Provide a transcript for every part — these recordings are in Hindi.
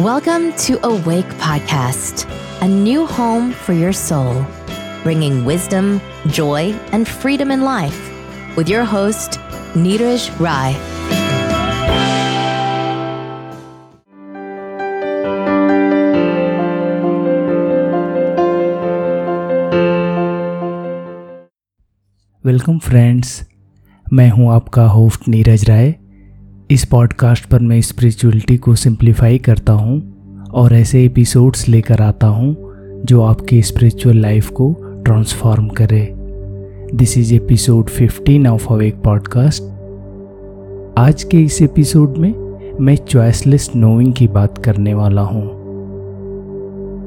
Welcome to Awake Podcast, a new home for your soul, bringing wisdom, joy, and freedom in life with your host, Neeraj Rai. Welcome friends मैं हूं आपका होस्ट नीरज राय इस पॉडकास्ट पर मैं स्पिरिचुअलिटी को सिंप्लीफाई करता हूँ और ऐसे एपिसोड्स लेकर आता हूँ जो आपकी स्पिरिचुअल लाइफ को ट्रांसफॉर्म करे। This is episode 15 of Awake podcast आज के इस एपिसोड में मैं चॉइसलेस नोइंग की बात करने वाला हूँ।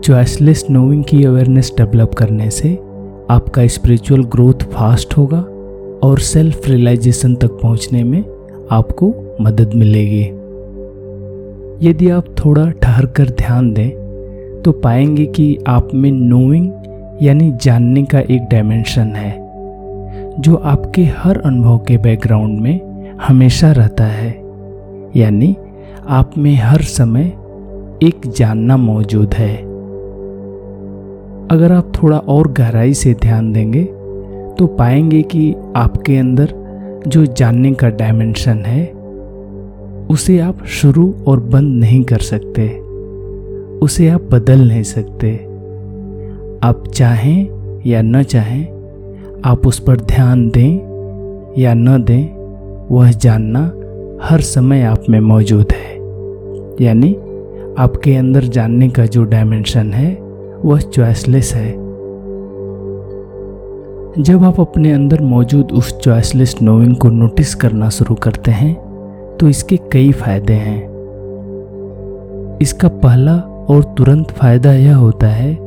चॉइसलेस नोइंग की अवेयरनेस डेवलप करने से आपका स्पिरिचुअल ग्रोथ फास्ट होगा और सेल्फ रियलाइजेशन तक पहुँचने में आपको मदद मिलेगी। यदि आप थोड़ा ठहर कर ध्यान दें तो पाएँगे कि आप में नोइंग यानी जानने का एक डायमेंशन है, जो आपके हर अनुभव के बैकग्राउंड में हमेशा रहता है। यानी आप में हर समय एक जानना मौजूद है। अगर आप थोड़ा और गहराई से ध्यान देंगे तो पाएँगे कि आपके अंदर जो जानने का डायमेंशन है उसे आप शुरू और बंद नहीं कर सकते। उसे आप बदल नहीं सकते। आप चाहें या न चाहें, आप उस पर ध्यान दें या न दें, वह जानना हर समय आप में मौजूद है। यानी आपके अंदर जानने का जो डायमेंशन है, वह चॉइसलेस है। जब आप अपने अंदर मौजूद उस चॉइसलेस नोइंग को नोटिस करना शुरू करते हैं तो इसके कई फ़ायदे हैं। इसका पहला और तुरंत फ़ायदा यह होता है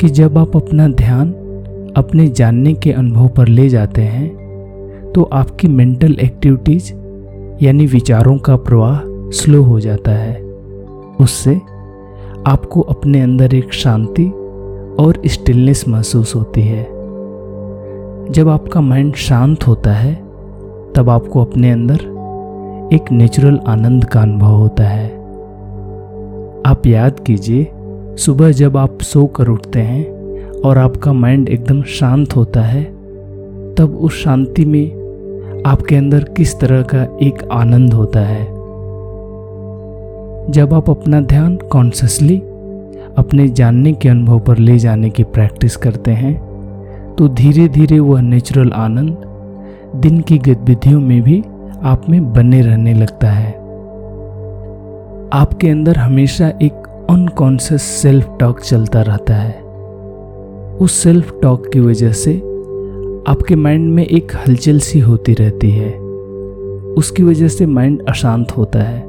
कि जब आप अपना ध्यान अपने जानने के अनुभव पर ले जाते हैं तो आपकी मेंटल एक्टिविटीज़ यानी विचारों का प्रवाह स्लो हो जाता है। उससे आपको अपने अंदर एक शांति और स्टिलनेस महसूस होती है। जब आपका माइंड शांत होता है, तब आपको अपने अंदर एक नेचुरल आनंद का अनुभव होता है। आप याद कीजिए, सुबह जब आप सो कर उठते हैं और आपका माइंड एकदम शांत होता है, तब उस शांति में आपके अंदर किस तरह का एक आनंद होता है। जब आप अपना ध्यान कॉन्शसली अपने जानने के अनुभव पर ले जाने की प्रैक्टिस करते हैं तो धीरे धीरे वह नेचुरल आनंद दिन की गतिविधियों में भी आप में बने रहने लगता है। आपके अंदर हमेशा एक अनकॉन्शियस सेल्फ टॉक चलता रहता है। उस सेल्फ टॉक की वजह से आपके माइंड में एक हलचल सी होती रहती है। उसकी वजह से माइंड अशांत होता है।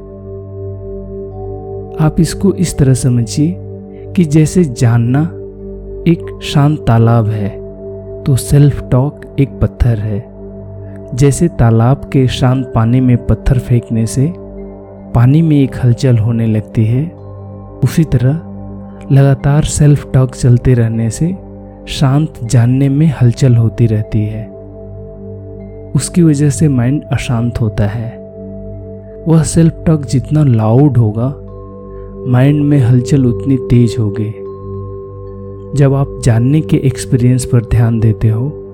आप इसको इस तरह समझिए कि जैसे जानना एक शांत तालाब है तो सेल्फ टॉक एक पत्थर है। जैसे तालाब के शांत पानी में पत्थर फेंकने से पानी में एक हलचल होने लगती है, उसी तरह लगातार सेल्फ टॉक चलते रहने से शांत जानने में हलचल होती रहती है। उसकी वजह से माइंड अशांत होता है। वह सेल्फ टॉक जितना लाउड होगा माइंड में हलचल उतनी तेज होगी। जब आप जानने के एक्सपीरियंस पर ध्यान देते हो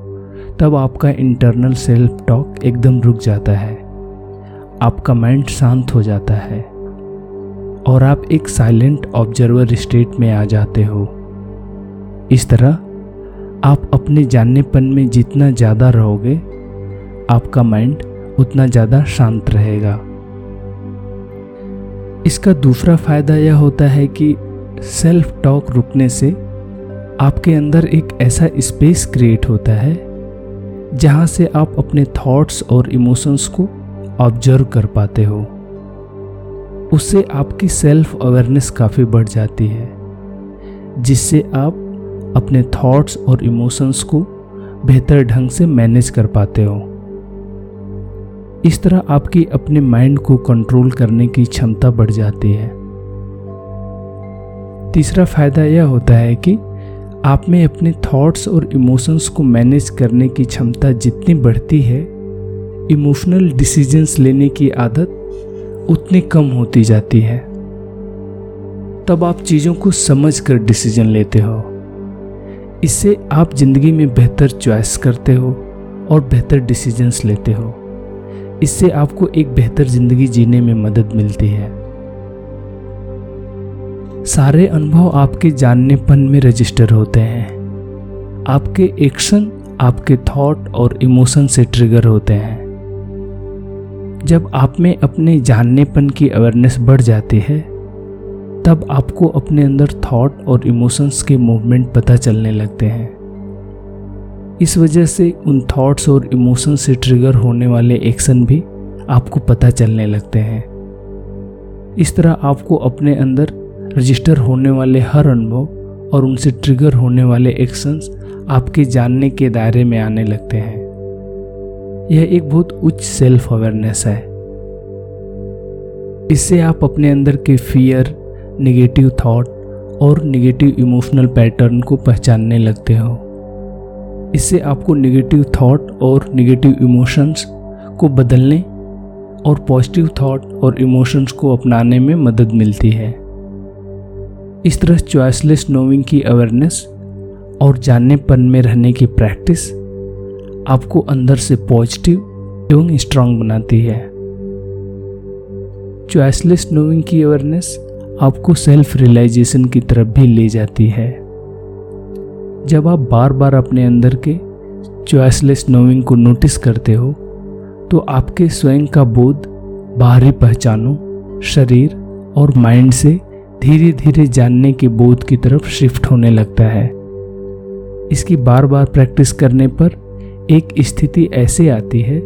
तब आपका इंटरनल सेल्फ टॉक एकदम रुक जाता है। आपका माइंड शांत हो जाता है। और आप एक साइलेंट ऑब्जर्वर स्टेट में आ जाते हो। इस तरह आप अपने जाननेपन में जितना ज़्यादा रहोगे, आपका माइंड उतना ज़्यादा शांत रहेगा। इसका दूसरा फ़ायदा यह होता है कि सेल्फ टॉक रुकने से आपके अंदर एक ऐसा स्पेस क्रिएट होता है जहाँ से आप अपने थॉट्स और इमोशंस को ऑब्ज़र्व कर पाते हो, उससे आपकी सेल्फ अवेयरनेस काफ़ी बढ़ जाती है, जिससे आप अपने थॉट्स और इमोशंस को बेहतर ढंग से मैनेज कर पाते हो। इस तरह आपकी अपने माइंड को कंट्रोल करने की क्षमता बढ़ जाती है। तीसरा फ़ायदा यह होता है कि आप में अपने थॉट्स और इमोशंस को मैनेज करने की क्षमता जितनी बढ़ती है इमोशनल डिसीजंस लेने की आदत उतनी कम होती जाती है। तब आप चीज़ों को समझ कर डिसीज़न लेते हो। इससे आप ज़िंदगी में बेहतर चॉइस करते हो और बेहतर डिसीजंस लेते हो। इससे आपको एक बेहतर ज़िंदगी जीने में मदद मिलती है। सारे अनुभव आपके जाननेपन में रजिस्टर होते हैं। आपके एक्शन आपके थॉट और इमोशन से ट्रिगर होते हैं। जब आप में अपने जाननेपन की अवेयरनेस बढ़ जाती है, तब आपको अपने अंदर थॉट और इमोशंस के मूवमेंट पता चलने लगते हैं। इस वजह से उन थॉट्स और इमोशंस से ट्रिगर होने वाले एक्शन भी आपको पता चलने लगते हैं। इस तरह आपको अपने अंदर रजिस्टर होने वाले हर अनुभव और उनसे ट्रिगर होने वाले एक्शंस आपके जानने के दायरे में आने लगते हैं। यह एक बहुत उच्च सेल्फ अवेयरनेस है। इससे आप अपने अंदर के फियर निगेटिव थॉट और निगेटिव इमोशनल पैटर्न को पहचानने लगते हो। इससे आपको निगेटिव थॉट और निगेटिव इमोशंस को बदलने और पॉजिटिव थॉट और इमोशंस को अपनाने में मदद मिलती है। इस तरह चॉइसलेस नोविंग की अवेयरनेस और जाननेपन में रहने की प्रैक्टिस आपको अंदर से पॉजिटिव एवं स्ट्रांग बनाती है। चॉइसलेस नोइंग की अवेयरनेस आपको सेल्फ रियलाइजेशन की तरफ़ भी ले जाती है। जब आप बार बार अपने अंदर के चॉइसलेस नोइंग को नोटिस करते हो तो आपके स्वयं का बोध बाहरी पहचानों, शरीर और माइंड से धीरे धीरे जानने के बोध की तरफ़ शिफ्ट होने लगता है। इसकी बार बार प्रैक्टिस करने पर एक स्थिति ऐसे आती है,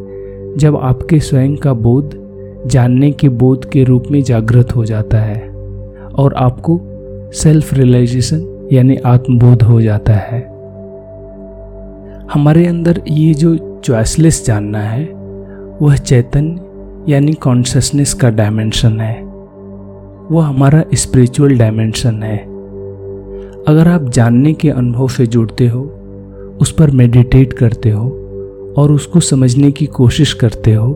जब आपके स्वयं का बोध जानने के बोध के रूप में जागृत हो जाता है और आपको सेल्फ रियलाइजेशन यानी आत्मबोध हो जाता है। हमारे अंदर ये जो चॉइसलेस जानना है, वह चैतन्य यानी कॉन्शसनेस का डायमेंशन है। वह हमारा स्पिरिचुअल डायमेंशन है। अगर आप जानने के अनुभव से जुड़ते हो, उस पर मेडिटेट करते हो, और उसको समझने की कोशिश करते हो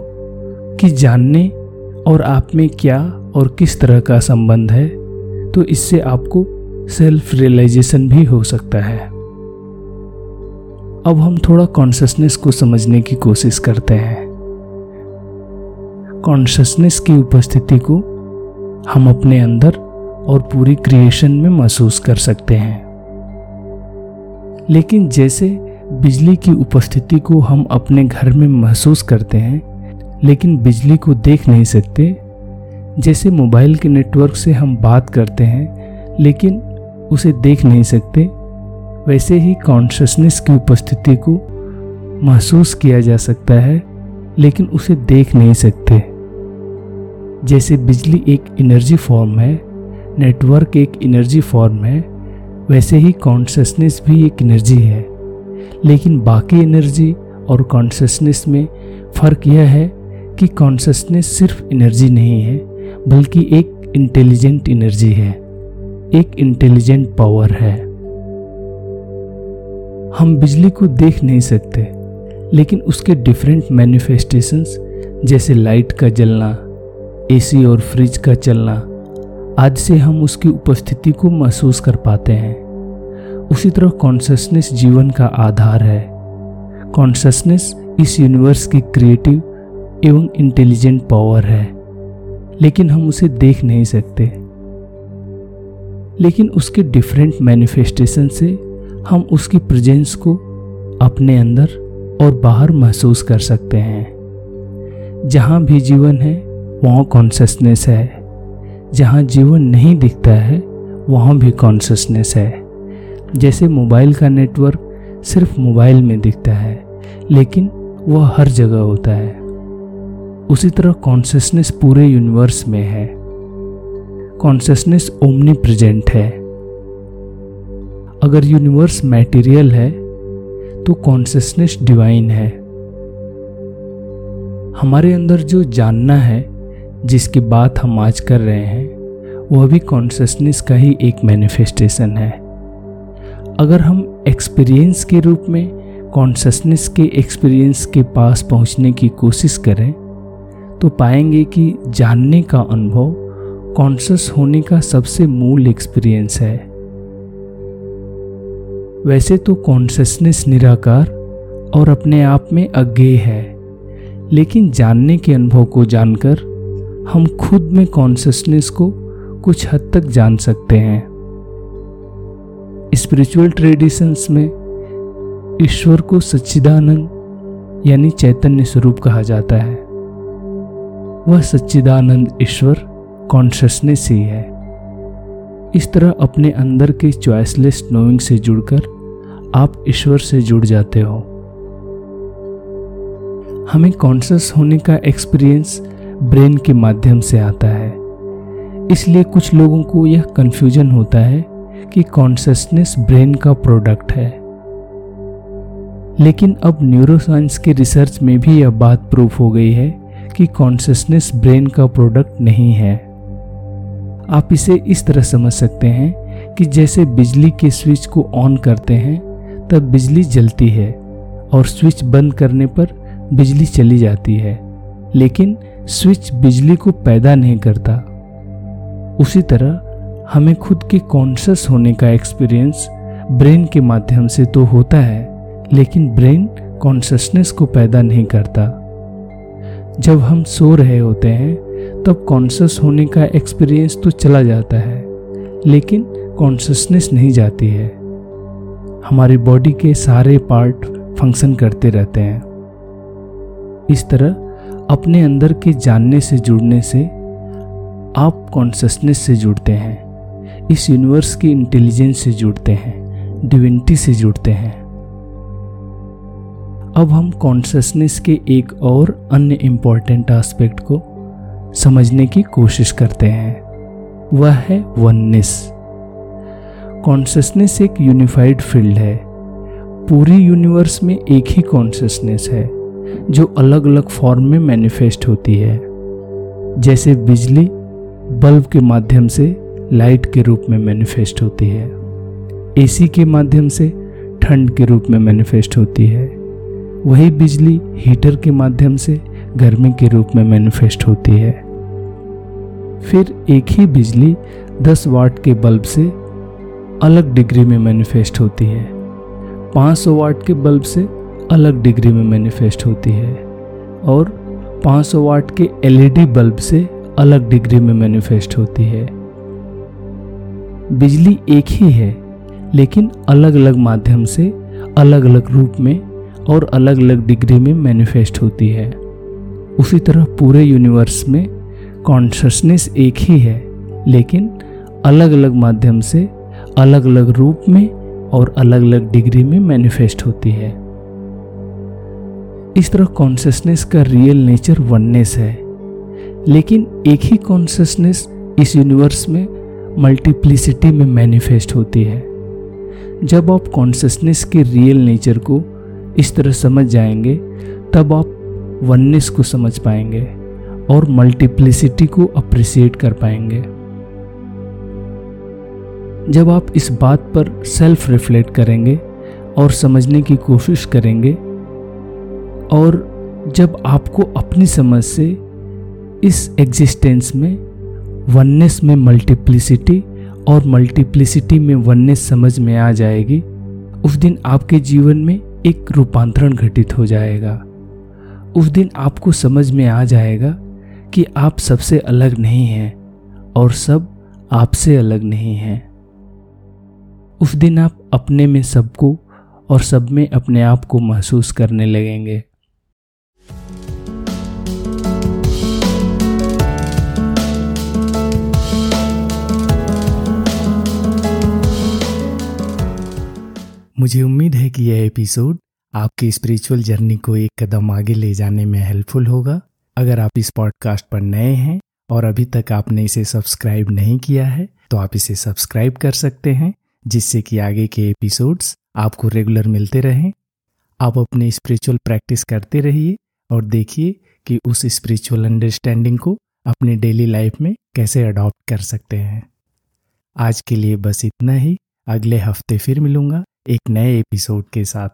कि जानने और आप में क्या और किस तरह का संबंध है तो इससे आपको सेल्फ रियलाइजेशन भी हो सकता है। अब हम थोड़ा कॉन्शसनेस को समझने की कोशिश करते हैं। कॉन्शसनेस की उपस्थिति को हम अपने अंदर और पूरी क्रिएशन में महसूस कर सकते हैं। लेकिन जैसे बिजली की उपस्थिति को हम अपने घर में महसूस करते हैं, लेकिन बिजली को देख नहीं सकते, जैसे मोबाइल के नेटवर्क से हम बात करते हैं, लेकिन उसे देख नहीं सकते, वैसे ही कॉन्शसनेस की उपस्थिति को महसूस किया जा सकता है, लेकिन उसे देख नहीं सकते। जैसे बिजली एक एनर्जी फॉर्म है, नेटवर्क एक एनर्जी फॉर्म है, वैसे ही कॉन्शसनेस भी एक एनर्जी है। लेकिन बाकी एनर्जी और कॉन्शसनेस में फ़र्क यह है कि कॉन्शसनेस सिर्फ़ एनर्जी नहीं है, बल्कि एक इंटेलिजेंट एनर्जी है, एक इंटेलिजेंट पावर है। हम बिजली को देख नहीं सकते, लेकिन उसके डिफरेंट मैनिफेस्टेशंस जैसे लाइट का जलना एसी और फ्रिज का चलना, आज से हम उसकी उपस्थिति को महसूस कर पाते हैं। उसी तरह कॉन्शसनेस जीवन का आधार है। कॉन्शसनेस इस यूनिवर्स की क्रिएटिव एवं इंटेलिजेंट पावर है, लेकिन हम उसे देख नहीं सकते। लेकिन उसके डिफरेंट मैनिफेस्टेशन से हम उसकी प्रेजेंस को अपने अंदर और बाहर महसूस कर सकते हैं। जहाँ भी जीवन है वहाँ कॉन्शसनेस है। जहाँ जीवन नहीं दिखता है, वहाँ भी कॉन्शसनेस है। जैसे मोबाइल का नेटवर्क सिर्फ़ मोबाइल में दिखता है, लेकिन वह हर जगह होता है। उसी तरह कॉन्शसनेस पूरे यूनिवर्स में है। कॉन्शसनेस ओमनी प्रेजेंट है। अगर यूनिवर्स मैटेरियल है तो कॉन्शसनेस डिवाइन है। हमारे अंदर जो जानना है जिसकी बात हम आज कर रहे हैं, वह भी कॉन्शसनेस का ही एक मैनिफेस्टेशन है। अगर हम एक्सपीरियंस के रूप में कॉन्शसनेस के एक्सपीरियंस के पास पहुँचने की कोशिश करें तो पाएँगे कि जानने का अनुभव कॉन्शियस होने का सबसे मूल एक्सपीरियंस है। वैसे तो कॉन्शसनेस निराकार और अपने आप में अज्ञेय है, लेकिन जानने के अनुभव को जानकर हम खुद में कॉन्शियसनेस को कुछ हद तक जान सकते हैं। स्पिरिचुअल ट्रेडिशंस में ईश्वर को सच्चिदानंद यानी चैतन्य स्वरूप कहा जाता है। वह सच्चिदानंद ईश्वर कॉन्शियसनेस ही है। इस तरह अपने अंदर के चॉइसलेस नोइंग से जुड़कर आप ईश्वर से जुड़ जाते हो। हमें कॉन्शियस होने का एक्सपीरियंस ब्रेन के माध्यम से आता है। इसलिए कुछ लोगों को यह कंफ्यूजन होता है कि कॉन्शसनेस ब्रेन का प्रोडक्ट है। लेकिन अब न्यूरोसाइंस के रिसर्च में भी यह बात प्रूफ हो गई है कि कॉन्शसनेस ब्रेन का प्रोडक्ट नहीं है। आप इसे इस तरह समझ सकते हैं कि जैसे बिजली के स्विच को ऑन करते हैं, तब बिजली जलती है और स्विच बंद करने पर बिजली चली जाती है। लेकिन स्विच बिजली को पैदा नहीं करता। उसी तरह हमें खुद के कॉन्शस होने का एक्सपीरियंस ब्रेन के माध्यम से तो होता है, लेकिन ब्रेन कॉन्शसनेस को पैदा नहीं करता। जब हम सो रहे होते हैं, तब कॉन्शियस होने का एक्सपीरियंस तो चला जाता है, लेकिन कॉन्शसनेस नहीं जाती है। हमारी बॉडी के सारे पार्ट फ़ंक्शन करते रहते हैं। इस तरह अपने अंदर के जानने से जुड़ने से आप कॉन्शसनेस से जुड़ते हैं। इस यूनिवर्स की इंटेलिजेंस से जुड़ते हैं डिविनिटी से जुड़ते हैं। अब हम कॉन्शसनेस के एक और अन्य इंपॉर्टेंट एस्पेक्ट को समझने की कोशिश करते हैं। वह है वननेस कॉन्शियसनेस एक यूनिफाइड फ़ील्ड है। पूरी यूनिवर्स में एक ही कॉन्शसनेस है। जो अलग अलग फॉर्म में मैनिफेस्ट होती है। जैसे बिजली बल्ब के माध्यम से लाइट के रूप में मैनिफेस्ट होती है। एसी के माध्यम से ठंड के रूप में मैनिफेस्ट होती है। वही बिजली हीटर के माध्यम से गर्मी के रूप में मैनिफेस्ट होती है। फिर एक ही बिजली 10 वाट के बल्ब से अलग डिग्री में मैनिफेस्ट होती है। 500 वाट के बल्ब से अलग डिग्री में मैनिफेस्ट होती है और 500 वाट के एलईडी बल्ब से अलग डिग्री में मैनिफेस्ट होती है। बिजली एक ही है, लेकिन अलग अलग माध्यम से अलग अलग रूप में और अलग अलग डिग्री में मैनिफेस्ट होती है। उसी तरह पूरे यूनिवर्स में कॉन्शसनेस एक ही है, लेकिन अलग अलग माध्यम से अलग अलग रूप में और अलग अलग डिग्री में मैनिफेस्ट होती है। इस तरह कॉन्शियसनेस का रियल नेचर वननेस है। लेकिन एक ही कॉन्शियसनेस इस यूनिवर्स में मल्टीप्लिसिटी में मैनिफेस्ट होती है। जब आप कॉन्शियसनेस के रियल नेचर को इस तरह समझ जाएँगे, तब आप वननेस को समझ पाएँगे और मल्टीप्लिसिटी को अप्रिसिएट कर पाएँगे। जब आप इस बात पर सेल्फ रिफ्लेक्ट करेंगे और समझने की कोशिश करेंगे और जब आपको अपनी समझ से इस एग्जिस्टेंस में वननेस में मल्टीप्लिसिटी और मल्टीप्लिसिटी में वननेस समझ में आ जाएगी, उस दिन आपके जीवन में एक रूपांतरण घटित हो जाएगा। उस दिन आपको समझ में आ जाएगा कि आप सबसे अलग नहीं हैं और सब आपसे अलग नहीं हैं। उस दिन आप अपने में सबको और सब में अपने आप को महसूस करने लगेंगे। मुझे उम्मीद है कि यह एपिसोड आपकी स्पिरिचुअल जर्नी को एक कदम आगे ले जाने में हेल्पफुल होगा। अगर आप इस पॉडकास्ट पर नए हैं और अभी तक आपने इसे सब्सक्राइब नहीं किया है तो आप इसे सब्सक्राइब कर सकते हैं, जिससे कि आगे के एपिसोड्स आपको रेगुलर मिलते रहें। आप अपने स्पिरिचुअल प्रैक्टिस करते रहिए और देखिए कि उस स्पिरिचुअल अंडरस्टैंडिंग को अपने डेली लाइफ में कैसे अडॉप्ट कर सकते हैं। आज के लिए बस इतना ही। अगले हफ़्ते फिर मिलूँगा। एक नए एपिसोड के साथ।